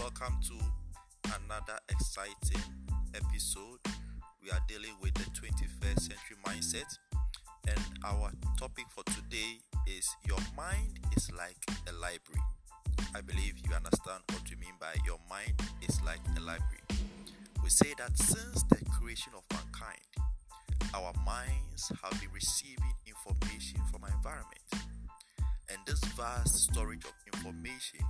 welcome to another exciting episode. We are dealing with the 21st century mindset, and our topic for today is Your mind is like a library. I believe you understand what we mean by your mind is like a library. We say that since the creation of mankind, our minds have been receiving information from our environment. And this vast storage of information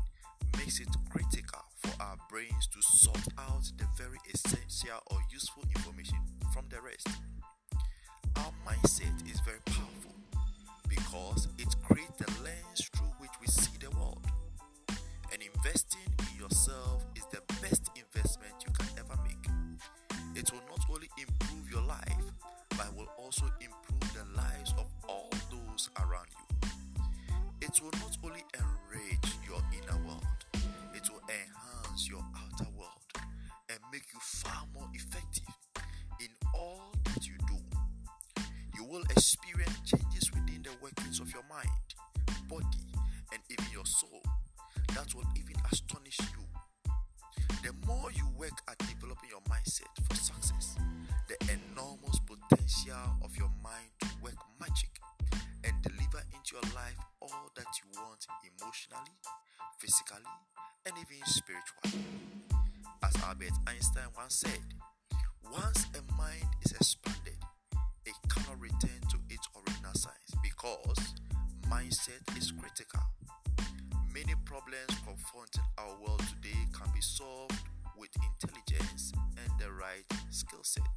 makes it critical for our brains to sort out the very essential or useful information from the rest. Our mindset is very powerful because it creates the lens through which we see the world. And investing in yourself is the best investment you can ever make. It will not only improve your life, but will also improve all that you do. You will experience changes within the workings of your mind, body, and even your soul that will even astonish you. The more you work at developing your mindset for success, the enormous potential of your mind to work magic and deliver into your life all that you want emotionally, physically, and even spiritually. As Albert Einstein once said, once expanded, it cannot return to its original size because mindset is critical. Many problems confronting our world today can be solved with intelligence and the right skill set.